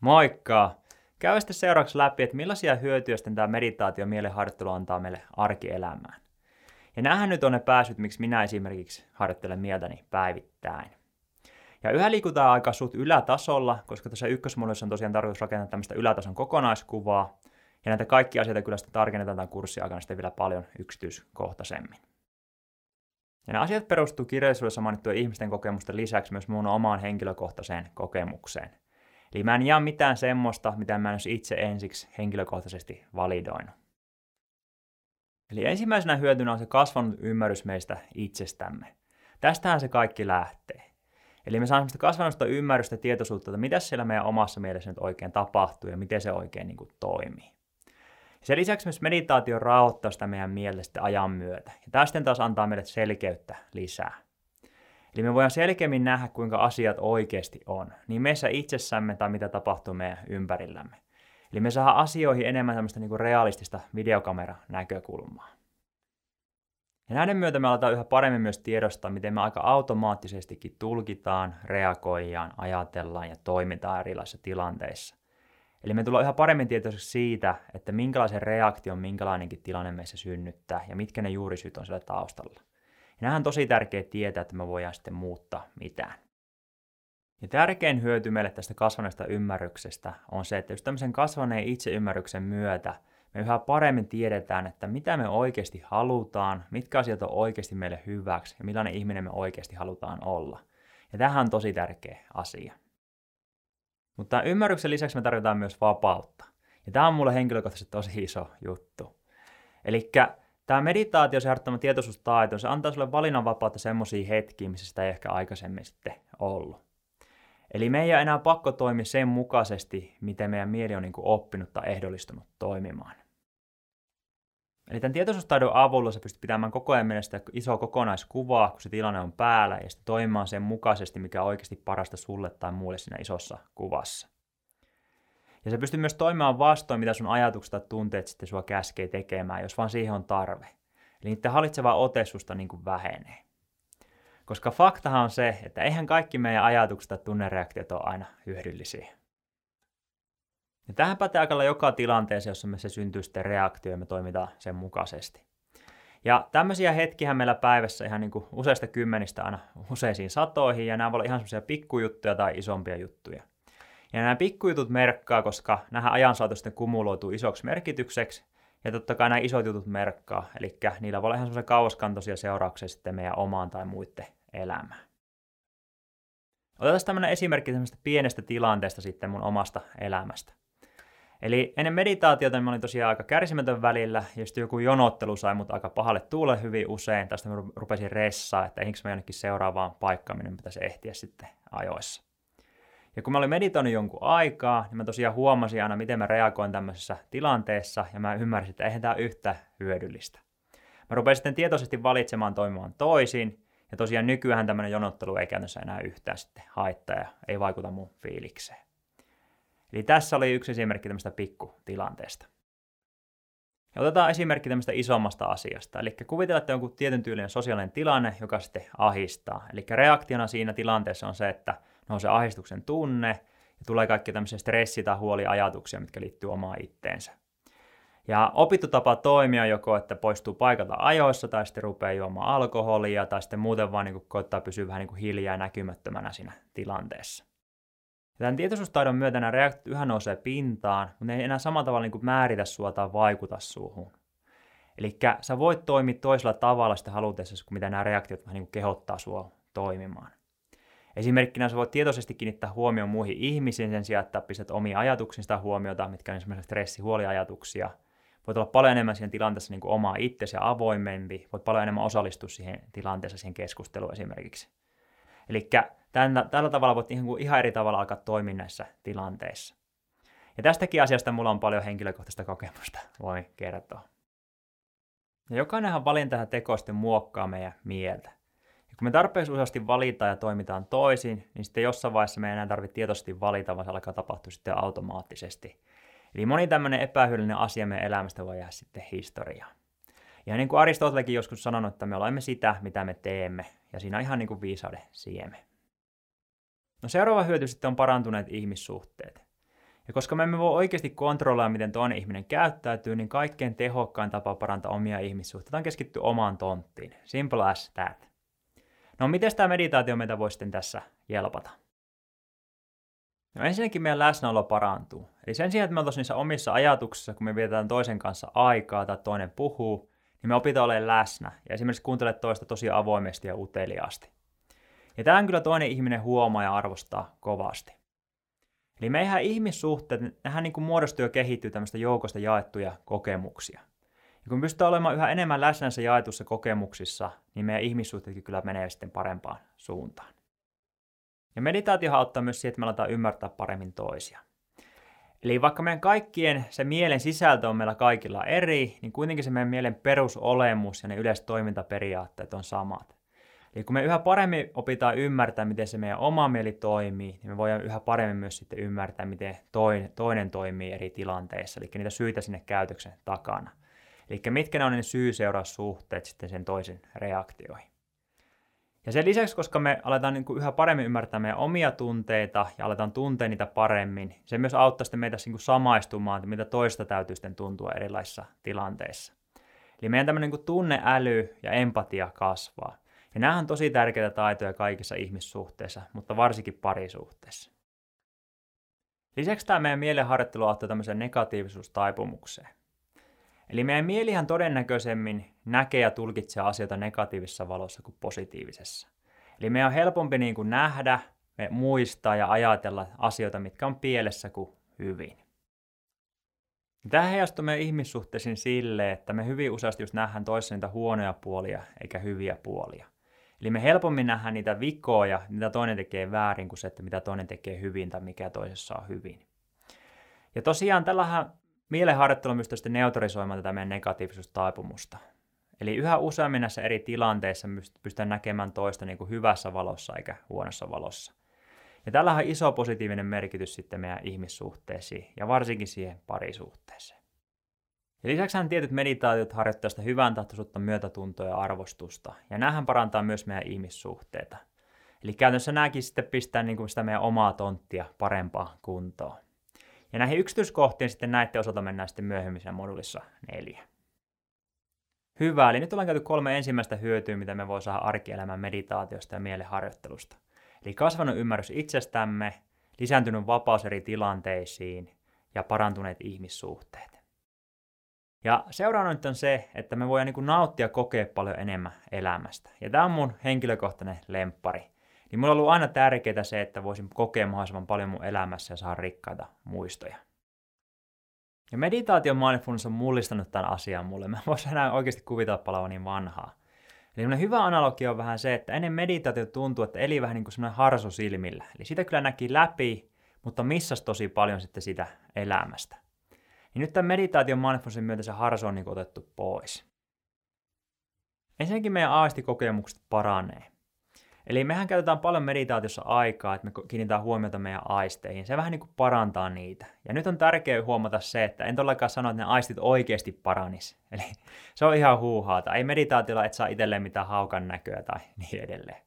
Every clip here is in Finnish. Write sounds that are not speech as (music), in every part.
Moikka! Käy sitten seuraavaksi läpi, että millaisia hyötyjä sitten tämä meditaatio mielenharjoittelu antaa meille arkielämään. Ja näähän nyt on ne pääsyt, miksi minä esimerkiksi harjoittelen mieltäni päivittäin. Ja yhä liikutaan aika suht ylätasolla, koska tässä ykkösmuodossa on tosiaan tarkoitus rakentaa tämmöistä ylätason kokonaiskuvaa, ja näitä kaikki asioita kyllä sitten tarkennetaan tämän kurssin aikana sitten vielä paljon yksityiskohtaisemmin. Ja nämä asiat perustuu kirjallisuudessa mainittujen ihmisten kokemusten lisäksi myös muun omaan henkilökohtaiseen kokemukseen. Eli mä en jaa mitään semmoista, mitä mä en itse ensiksi henkilökohtaisesti validoinut. Eli ensimmäisenä hyötynä on se kasvanut ymmärrys meistä itsestämme. Tästähän se kaikki lähtee. Eli me saamme sitä kasvanutta ymmärrystä ja tietoisuutta, että mitä siellä meidän omassa mielessä nyt oikein tapahtuu ja miten se oikein niin kuin, toimii. Sen lisäksi myös meditaatio rauhoittaa sitä meidän mieltä sitten ajan myötä. Ja tästä taas antaa meille selkeyttä lisää. Eli me voidaan selkeämmin nähdä, kuinka asiat oikeasti on, niin meissä itsessämme tai mitä tapahtuu meidän ympärillämme. Eli me saadaan asioihin enemmän tämmöistä niin realistista videokamera-näkökulmaa. Ja näiden myötä me aletaan yhä paremmin myös tiedostaa, miten me aika automaattisestikin tulkitaan, reagoidaan, ajatellaan ja toimitaan erilaisissa tilanteissa. Eli me tullaan yhä paremmin tietoiseksi siitä, että minkälaisen reaktion minkälainenkin tilanne meissä synnyttää ja mitkä ne juurisyyt on siellä taustalla. Ja nämähän on tosi tärkeää tietää, että me voidaan sitten muuttaa mitään. Ja tärkein hyöty meille tästä kasvaneesta ymmärryksestä on se, että just tämmöisen kasvaneen itseymmärryksen myötä me yhä paremmin tiedetään, että mitä me oikeasti halutaan, mitkä asiat on oikeasti meille hyväksi ja millainen ihminen me oikeasti halutaan olla. Ja tähän on tosi tärkeä asia. Mutta ymmärryksen lisäksi me tarvitaan myös vapautta. Ja tämä on mulle henkilökohtaisesti tosi iso juttu. Eli tämä meditaatio, se harjoittama tietoisuustaito, se antaa sulle valinnanvapautta semmoisiin hetkiin, missä sitä ei ehkä aikaisemmin sitten ollut. Eli me ei ole enää pakko toimia sen mukaisesti, miten meidän mieli on niin kuin oppinut tai ehdollistunut toimimaan. Eli tämän tietoisuustaidon avulla sä pystyt pitämään koko ajan mielessä isoa kokonaiskuvaa, kun se tilanne on päällä, ja sitten toimimaan sen mukaisesti, mikä on oikeasti parasta sulle tai muulle siinä isossa kuvassa. Ja se pystyy myös toimimaan vastoin, mitä sun ajatukset tai tunteet sitten sua käskee tekemään, jos vaan siihen on tarve. Eli niiden hallitseva ote susta niin kuin vähenee. Koska faktahan on se, että eihän kaikki meidän ajatukset tai tunnereaktiot ole aina hyödyllisiä. Ja tähän pätee aika joka tilanteessa, jossa me se syntyy sitten reaktio ja me toimitaan sen mukaisesti. Ja tämmöisiä hetkiä meillä päivässä ihan niin kuin useista kymmenistä aina useisiin satoihin, ja nämä voi olla ihan semmoisia pikkujuttuja tai isompia juttuja. Ja nämä pikkujutut merkkaa, koska nämä ajan sitten kumuloituu isoksi merkitykseksi, ja totta kai nämä isot jutut merkkaa, eli niillä voi olla ihan semmoisia kauaskantoisia seurauksia sitten meidän omaan tai muiden elämään. Otetaan tämmöinen esimerkki tämmöistä pienestä tilanteesta sitten mun omasta elämästä. Eli ennen meditaatiota mä olin tosiaan aika kärsimätön välillä, sitten joku jonottelu sai mut aika pahalle tuule hyvin usein. Tästä mä rupesin ressaa, että eikö mä jonnekin seuraavaan paikkaan, minne pitäisi ehtiä sitten ajoissa. Ja kun mä olin meditoinut jonkun aikaa, niin mä tosiaan huomasin aina, miten mä reagoin tämmöisessä tilanteessa, ja mä ymmärsin, että eihän tämä yhtä hyödyllistä. Mä rupesin sitten tietoisesti valitsemaan toimimaan toisin, ja tosiaan nykyään tämmöinen jonottelu ei käytännössä enää yhtään sitten haittaa ja ei vaikuta mun fiilikseen. Eli tässä oli yksi esimerkki tämmöistä pikkutilanteesta. Ja otetaan esimerkki tämmöistä isommasta asiasta. Eli kuvitellaan, että jonkun tietyn tyylinen sosiaalinen tilanne, joka sitten ahistaa. Eli reaktiona siinä tilanteessa on se, että nousee ahistuksen tunne ja tulee kaikki tämmöisiä stressi- tai huoliajatuksia, mitkä liittyy omaan itteensä. Ja opittu tapa toimia joko, että poistuu paikalta ajoissa tai sitten rupeaa juomaan alkoholia tai sitten muuten vaan niin koittaa pysyä vähän niin kuin hiljaa ja näkymättömänä siinä tilanteessa. Ja tämän tietoisuustaidon myötä nämä reaktiot yhä nousee pintaan, mutta ne ei enää samalla tavalla niin kuin määritä sua tai vaikuta suuhun. Eli sä voit toimia toisella tavalla sitä halutessa, mitä nämä reaktiot vähän niin kuin kehottaa sua toimimaan. Esimerkkinä sä voit tietoisesti kiinnittää huomioon muihin ihmisiin sen sijaan, että pistät omia ajatuksista huomiota, mitkä on esimerkiksi stressi- huoliajatuksia. Voit olla paljon enemmän siinä tilanteessa niin kuin omaa itsesi ja avoimempi. Voit paljon enemmän osallistua siihen tilanteessa, siihen keskusteluun esimerkiksi. Eli tällä, tavalla voit ihan, ihan eri tavalla alkaa toimia näissä tilanteissa. Ja tästäkin asiasta mulla on paljon henkilökohtaista kokemusta, voi kertoa. Ja jokainenhan valinta ja teko sitten muokkaa meidän mieltä. Kun me tarpeeksi useasti valitaan ja toimitaan toisin, niin sitten jossain vaiheessa me ei enää tarvitse tietoisesti valita, vaan se alkaa tapahtua sitten automaattisesti. Eli moni tämmöinen epähyödyllinen asia meidän elämästä voi jäädä sitten historiaan. Ja niin kuin Aristotelekin joskus sanonut, että me olemme sitä, mitä me teemme, ja siinä on ihan niin kuin viisauden sieme. No seuraava hyöty sitten on parantuneet ihmissuhteet. Ja koska me emme voi oikeasti kontrolloida, miten toinen ihminen käyttäytyy, niin kaikkein tehokkain tapa parantaa omia ihmissuhteita on keskittyä omaan tonttiin. Simple as that. No miten tämä meditaatio meitä voi sitten tässä jelpata? No ensinnäkin meidän läsnäolo parantuu. Eli sen sijaan, että me oltaisiin niissä omissa ajatuksissa, kun me vietetään toisen kanssa aikaa tai toinen puhuu, niin me opitaan olemaan läsnä ja esimerkiksi kuuntele toista tosi avoimesti ja uteliaasti. Ja tämän kyllä toinen ihminen huomaa ja arvostaa kovasti. Eli meihän ihmissuhteet, nehän niin kuin muodostuu ja kehittyy tämmöistä joukosta jaettuja kokemuksia. Ja kun pystytään olemaan yhä enemmän läsnä näissä jaetussa kokemuksissa, niin meidän ihmissuhteetkin kyllä menee sitten parempaan suuntaan. Ja meditaatio auttaa myös siihen, että me aletaan ymmärtää paremmin toisia. Eli vaikka meidän kaikkien se mielen sisältö on meillä kaikilla eri, niin kuitenkin se meidän mielen perusolemus ja ne yleiset toimintaperiaatteet on samat. Eli kun me yhä paremmin opitaan ymmärtää, miten se meidän oma mieli toimii, niin me voidaan yhä paremmin myös sitten ymmärtää, miten toinen toimii eri tilanteissa, eli niitä syitä sinne käytöksen takana. Eli mitkä ne on ne syy-seuraussuhteet sitten sen toisen reaktioihin. Ja sen lisäksi, koska me aletaan niin kuin yhä paremmin ymmärtää meidän omia tunteita ja aletaan tuntea niitä paremmin, se myös auttaa sitten meitä niin kuin samaistumaan, että mitä toista täytyy sitten tuntua erilaisissa tilanteissa. Eli meidän tämmöinen niin tunneäly ja empatia kasvaa. Ja nämä on tosi tärkeitä taitoja kaikissa ihmissuhteissa, mutta varsinkin parisuhteessa. Lisäksi tämä meidän mielenharjoittelu auttaa tämmöiseen negatiivisuustaipumukseen. Eli meidän mielihän todennäköisemmin näkee ja tulkitsee asioita negatiivisessa valossa kuin positiivisessa. Eli meidän on helpompi niin kuin nähdä, me muistaa ja ajatella asioita, mitkä on pielessä kuin hyvin. Tämä heijastuu meidän ihmissuhteisiin sille, että me hyvin useasti just nähdään toisessa niitä huonoja puolia eikä hyviä puolia. Eli me helpommin nähdään niitä vikoja, mitä toinen tekee väärin, kuin se, että mitä toinen tekee hyvin tai mikä toisessa on hyvin. Ja tosiaan tällähän mielenharjoittelu myös sitten neutralisoimaan tätä meidän negatiivisuustaipumusta. Eli yhä useammin näissä eri tilanteissa pystytään näkemään toista niin kuin hyvässä valossa eikä huonossa valossa. Ja tällä on iso positiivinen merkitys sitten meidän ihmissuhteisiin ja varsinkin siihen parisuhteeseen. Ja lisäksi tietyt meditaatiot harjoittaa sitä hyvän tahtoisuutta, myötätuntoa ja arvostusta. Ja näähän parantaa myös meidän ihmissuhteita. Eli käytännössä nämäkin sitten pistää niin kuin sitä meidän omaa tonttia parempaan kuntoon. Ja näihin yksityiskohtiin sitten näiden osalta mennään sitten myöhemmin siinä modulissa neljä. Hyvä, eli nyt ollaan käyty kolme ensimmäistä hyötyä, mitä me voi saada arkielämän meditaatiosta ja mielenharjoittelusta. Eli kasvanut ymmärrys itsestämme, lisääntynyt vapaus eri tilanteisiin ja parantuneet ihmissuhteet. Ja seuraava nyt on se, että me voidaan niin nauttia kokea paljon enemmän elämästä. Ja tämä on mun henkilökohtainen lemppari niin mulla on ollut aina tärkeää se, että voisin kokea mahdollisimman paljon mun elämässä ja saada rikkaita muistoja. Ja meditaation mindfulness on mullistanut tämän asian mulle. Mä voisin enää oikeasti kuvitella niin vanhaa. Eli hyvä analogia on vähän se, että ennen meditaatio tuntuu, että eli vähän niin kuin semmoinen harso silmillä. Eli sitä kyllä näki läpi, mutta missas tosi paljon sitten sitä elämästä. Niin nyt tämän meditaation mindfulnessin myötä se harso on niin otettu pois. Ensinnäkin meidän aistikokemukset paranee. Eli mehän käytetään paljon meditaatiossa aikaa, että me kiinnitetään huomiota meidän aisteihin. Se vähän niin kuin parantaa niitä. Ja nyt on tärkeää huomata se, että en todellakaan sano, että ne aistit oikeasti paranis. (laughs) Eli se on ihan huuhaata. Ei meditaatiolla et saa itselleen mitään haukan näköä tai (laughs) niin edelleen.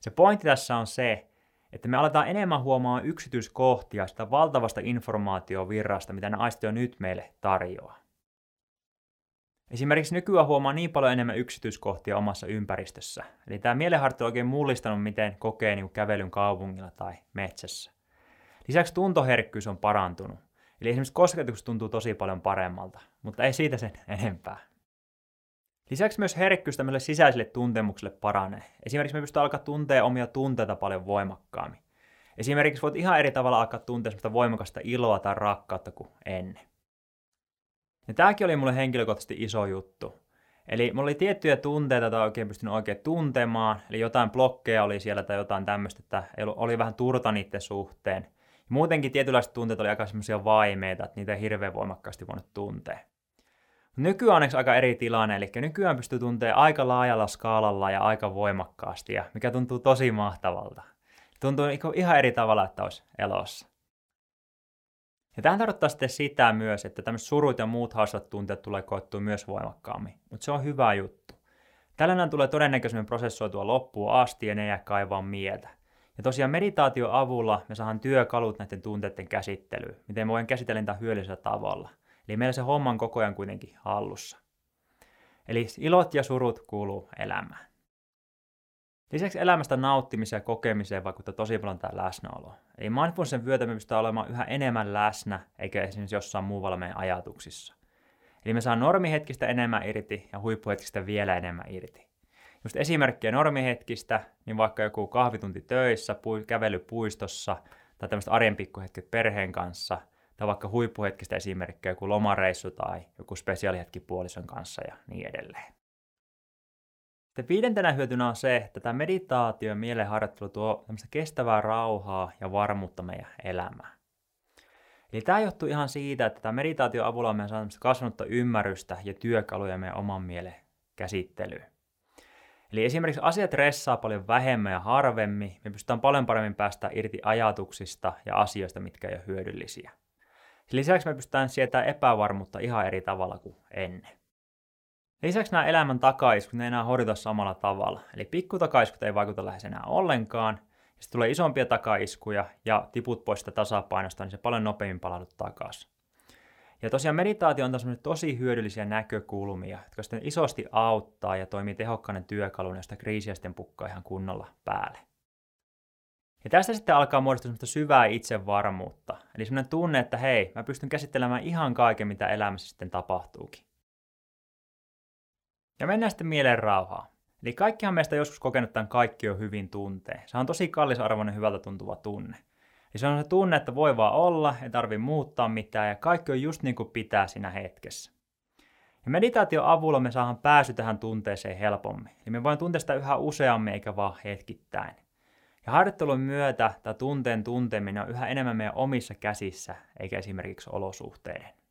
Se pointti tässä on se, että me aletaan enemmän huomaamaan yksityiskohtia sitä valtavasta informaatiovirrasta, mitä ne aistit on nyt meille tarjoaa. Esimerkiksi nykyään huomaa niin paljon enemmän yksityiskohtia omassa ympäristössä. Eli tämä mielenharjoittelu on oikein mullistanut, miten kokee niin kävelyn kaupungilla tai metsässä. Lisäksi tuntoherkkyys on parantunut. Eli esimerkiksi kosketus tuntuu tosi paljon paremmalta, mutta ei siitä sen enempää. Lisäksi myös herkkyys tämmöiselle sisäiselle tuntemukselle paranee. Esimerkiksi me pystytään alkaa tuntea omia tunteita paljon voimakkaammin. Esimerkiksi voit ihan eri tavalla alkaa tuntea semmoista voimakasta iloa tai rakkautta kuin ennen. Ja tämäkin oli mulle henkilökohtaisesti iso juttu. Eli mulla oli tiettyjä tunteita, joita oikein pystynyt oikein tuntemaan, eli jotain blokkeja oli siellä tai jotain tämmöistä, että oli vähän turta niiden suhteen. Ja muutenkin tietynlaiset tunteet oli aika semmoisia vaimeita, että niitä ei hirveän voimakkaasti voinut tuntea. Nykyään onneksi aika eri tilanne, eli nykyään pystyy tuntemaan aika laajalla skaalalla ja aika voimakkaasti, ja mikä tuntuu tosi mahtavalta. Tuntuu ihan eri tavalla, että olisi elossa. Ja tähän tarkoittaa sitten sitä myös, että tämmöiset surut ja muut haastavat tunteet tulee koettua myös voimakkaammin. Mutta se on hyvä juttu. Tällainen tulee todennäköisemmin prosessoitua loppuun asti ja ne jää kaivaa mieltä. Ja tosiaan meditaatio avulla me saadaan työkalut näiden tunteiden käsittelyyn, miten me voidaan käsitellä niitä hyödyllisellä tavalla. Eli meillä se homma on koko ajan kuitenkin hallussa. Eli ilot ja surut kuuluu elämään. Lisäksi elämästä nauttimiseen ja kokemiseen vaikuttaa tosi paljon tämä läsnäolo. Eli mindfulnessin vyötä me pystytään olemaan yhä enemmän läsnä, eikä esimerkiksi jossain muualla meidän ajatuksissa. Eli me saa normihetkistä enemmän irti ja huippuhetkistä vielä enemmän irti. Just esimerkkiä normihetkistä, niin vaikka joku kahvitunti töissä, kävely puistossa tai tämmöiset arjen pikkuhetket perheen kanssa, tai vaikka huippuhetkistä esimerkkejä, joku lomareissu tai joku spesiaalihetki puolison kanssa ja niin edelleen. Sitten viidentenä hyötynä on se, että tämä meditaatio ja mielenharjoittelu tuo kestävää rauhaa ja varmuutta meidän elämään. Eli tämä johtuu ihan siitä, että tämä meditaatio avulla me saa kasvanutta ymmärrystä ja työkaluja meidän oman mielen käsittelyyn. Eli esimerkiksi asiat ressaa paljon vähemmän ja harvemmin, me pystytään paljon paremmin päästä irti ajatuksista ja asioista, mitkä ei ole hyödyllisiä. Lisäksi me pystytään sietämään epävarmuutta ihan eri tavalla kuin ennen. Lisäksi nämä elämän takaiskut, ei enää horjuta samalla tavalla. Eli pikkutakaiskut ei vaikuta lähes enää ollenkaan. Ja sitten tulee isompia takaiskuja ja tiput pois sitä tasapainosta, niin se paljon nopeammin palaudut takaisin. Ja tosiaan meditaatio on tosi hyödyllisiä näkökulmia, jotka sitten isosti auttaa ja toimii tehokkaana työkaluna, josta kriisiä sitten pukkaa ihan kunnolla päälle. Ja tästä sitten alkaa muodostua semmoista syvää itsevarmuutta. Eli semmoinen tunne, että hei, mä pystyn käsittelemään ihan kaiken, mitä elämässä sitten tapahtuukin. Ja mennään sitten mielen rauhaan. Eli kaikkihan meistä joskus kokenut tämän kaikki on hyvin tunteen. Se on tosi kallisarvoinen hyvältä tuntuva tunne. Ja se on se tunne, että voi vaan olla, ei tarvi muuttaa mitään ja kaikki on just niin kuin pitää siinä hetkessä. Ja meditaation avulla me saadaan pääsy tähän tunteeseen helpommin. Eli me voin tuntea sitä yhä useammin eikä vaan hetkittäin. Ja harjoittelun myötä tämä tunteen tunteminen on yhä enemmän meidän omissa käsissä, eikä esimerkiksi olosuhteiden.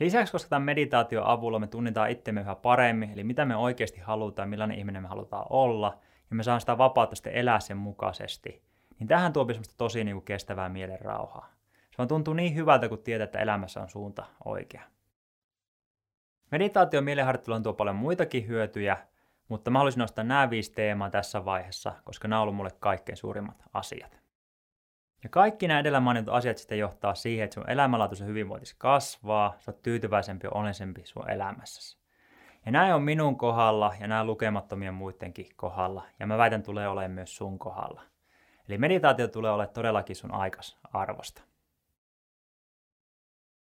Lisäksi, koska tämän meditaation avulla me tunnetaan itsemme yhä paremmin, eli mitä me oikeasti halutaan, millainen ihminen me halutaan olla, ja me saamme sitä vapautta sitten elää sen mukaisesti, niin tähän tuo semmoista tosi niin kuin kestävää mielen rauhaa. Se vaan tuntuu niin hyvältä, kun tietää, että elämässä on suunta oikea. Meditaatio mielenharjoittelu on tuo paljon muitakin hyötyjä, mutta mä haluaisin nostaa nämä viisi teemaa tässä vaiheessa, koska nämä on ollut mulle kaikkein suurimmat asiat. Ja kaikki nämä edellä mainitut asiat sitten johtaa siihen, että sun elämänlaatu ja hyvinvointi kasvaa, sä oot tyytyväisempi ja onnellisempi sun elämässäsi. Ja näin on minun kohdalla ja nämä lukemattomien muidenkin kohdalla. Ja mä väitän tulee olemaan myös sun kohdalla. Eli meditaatio tulee olemaan todellakin sun aikas arvosta.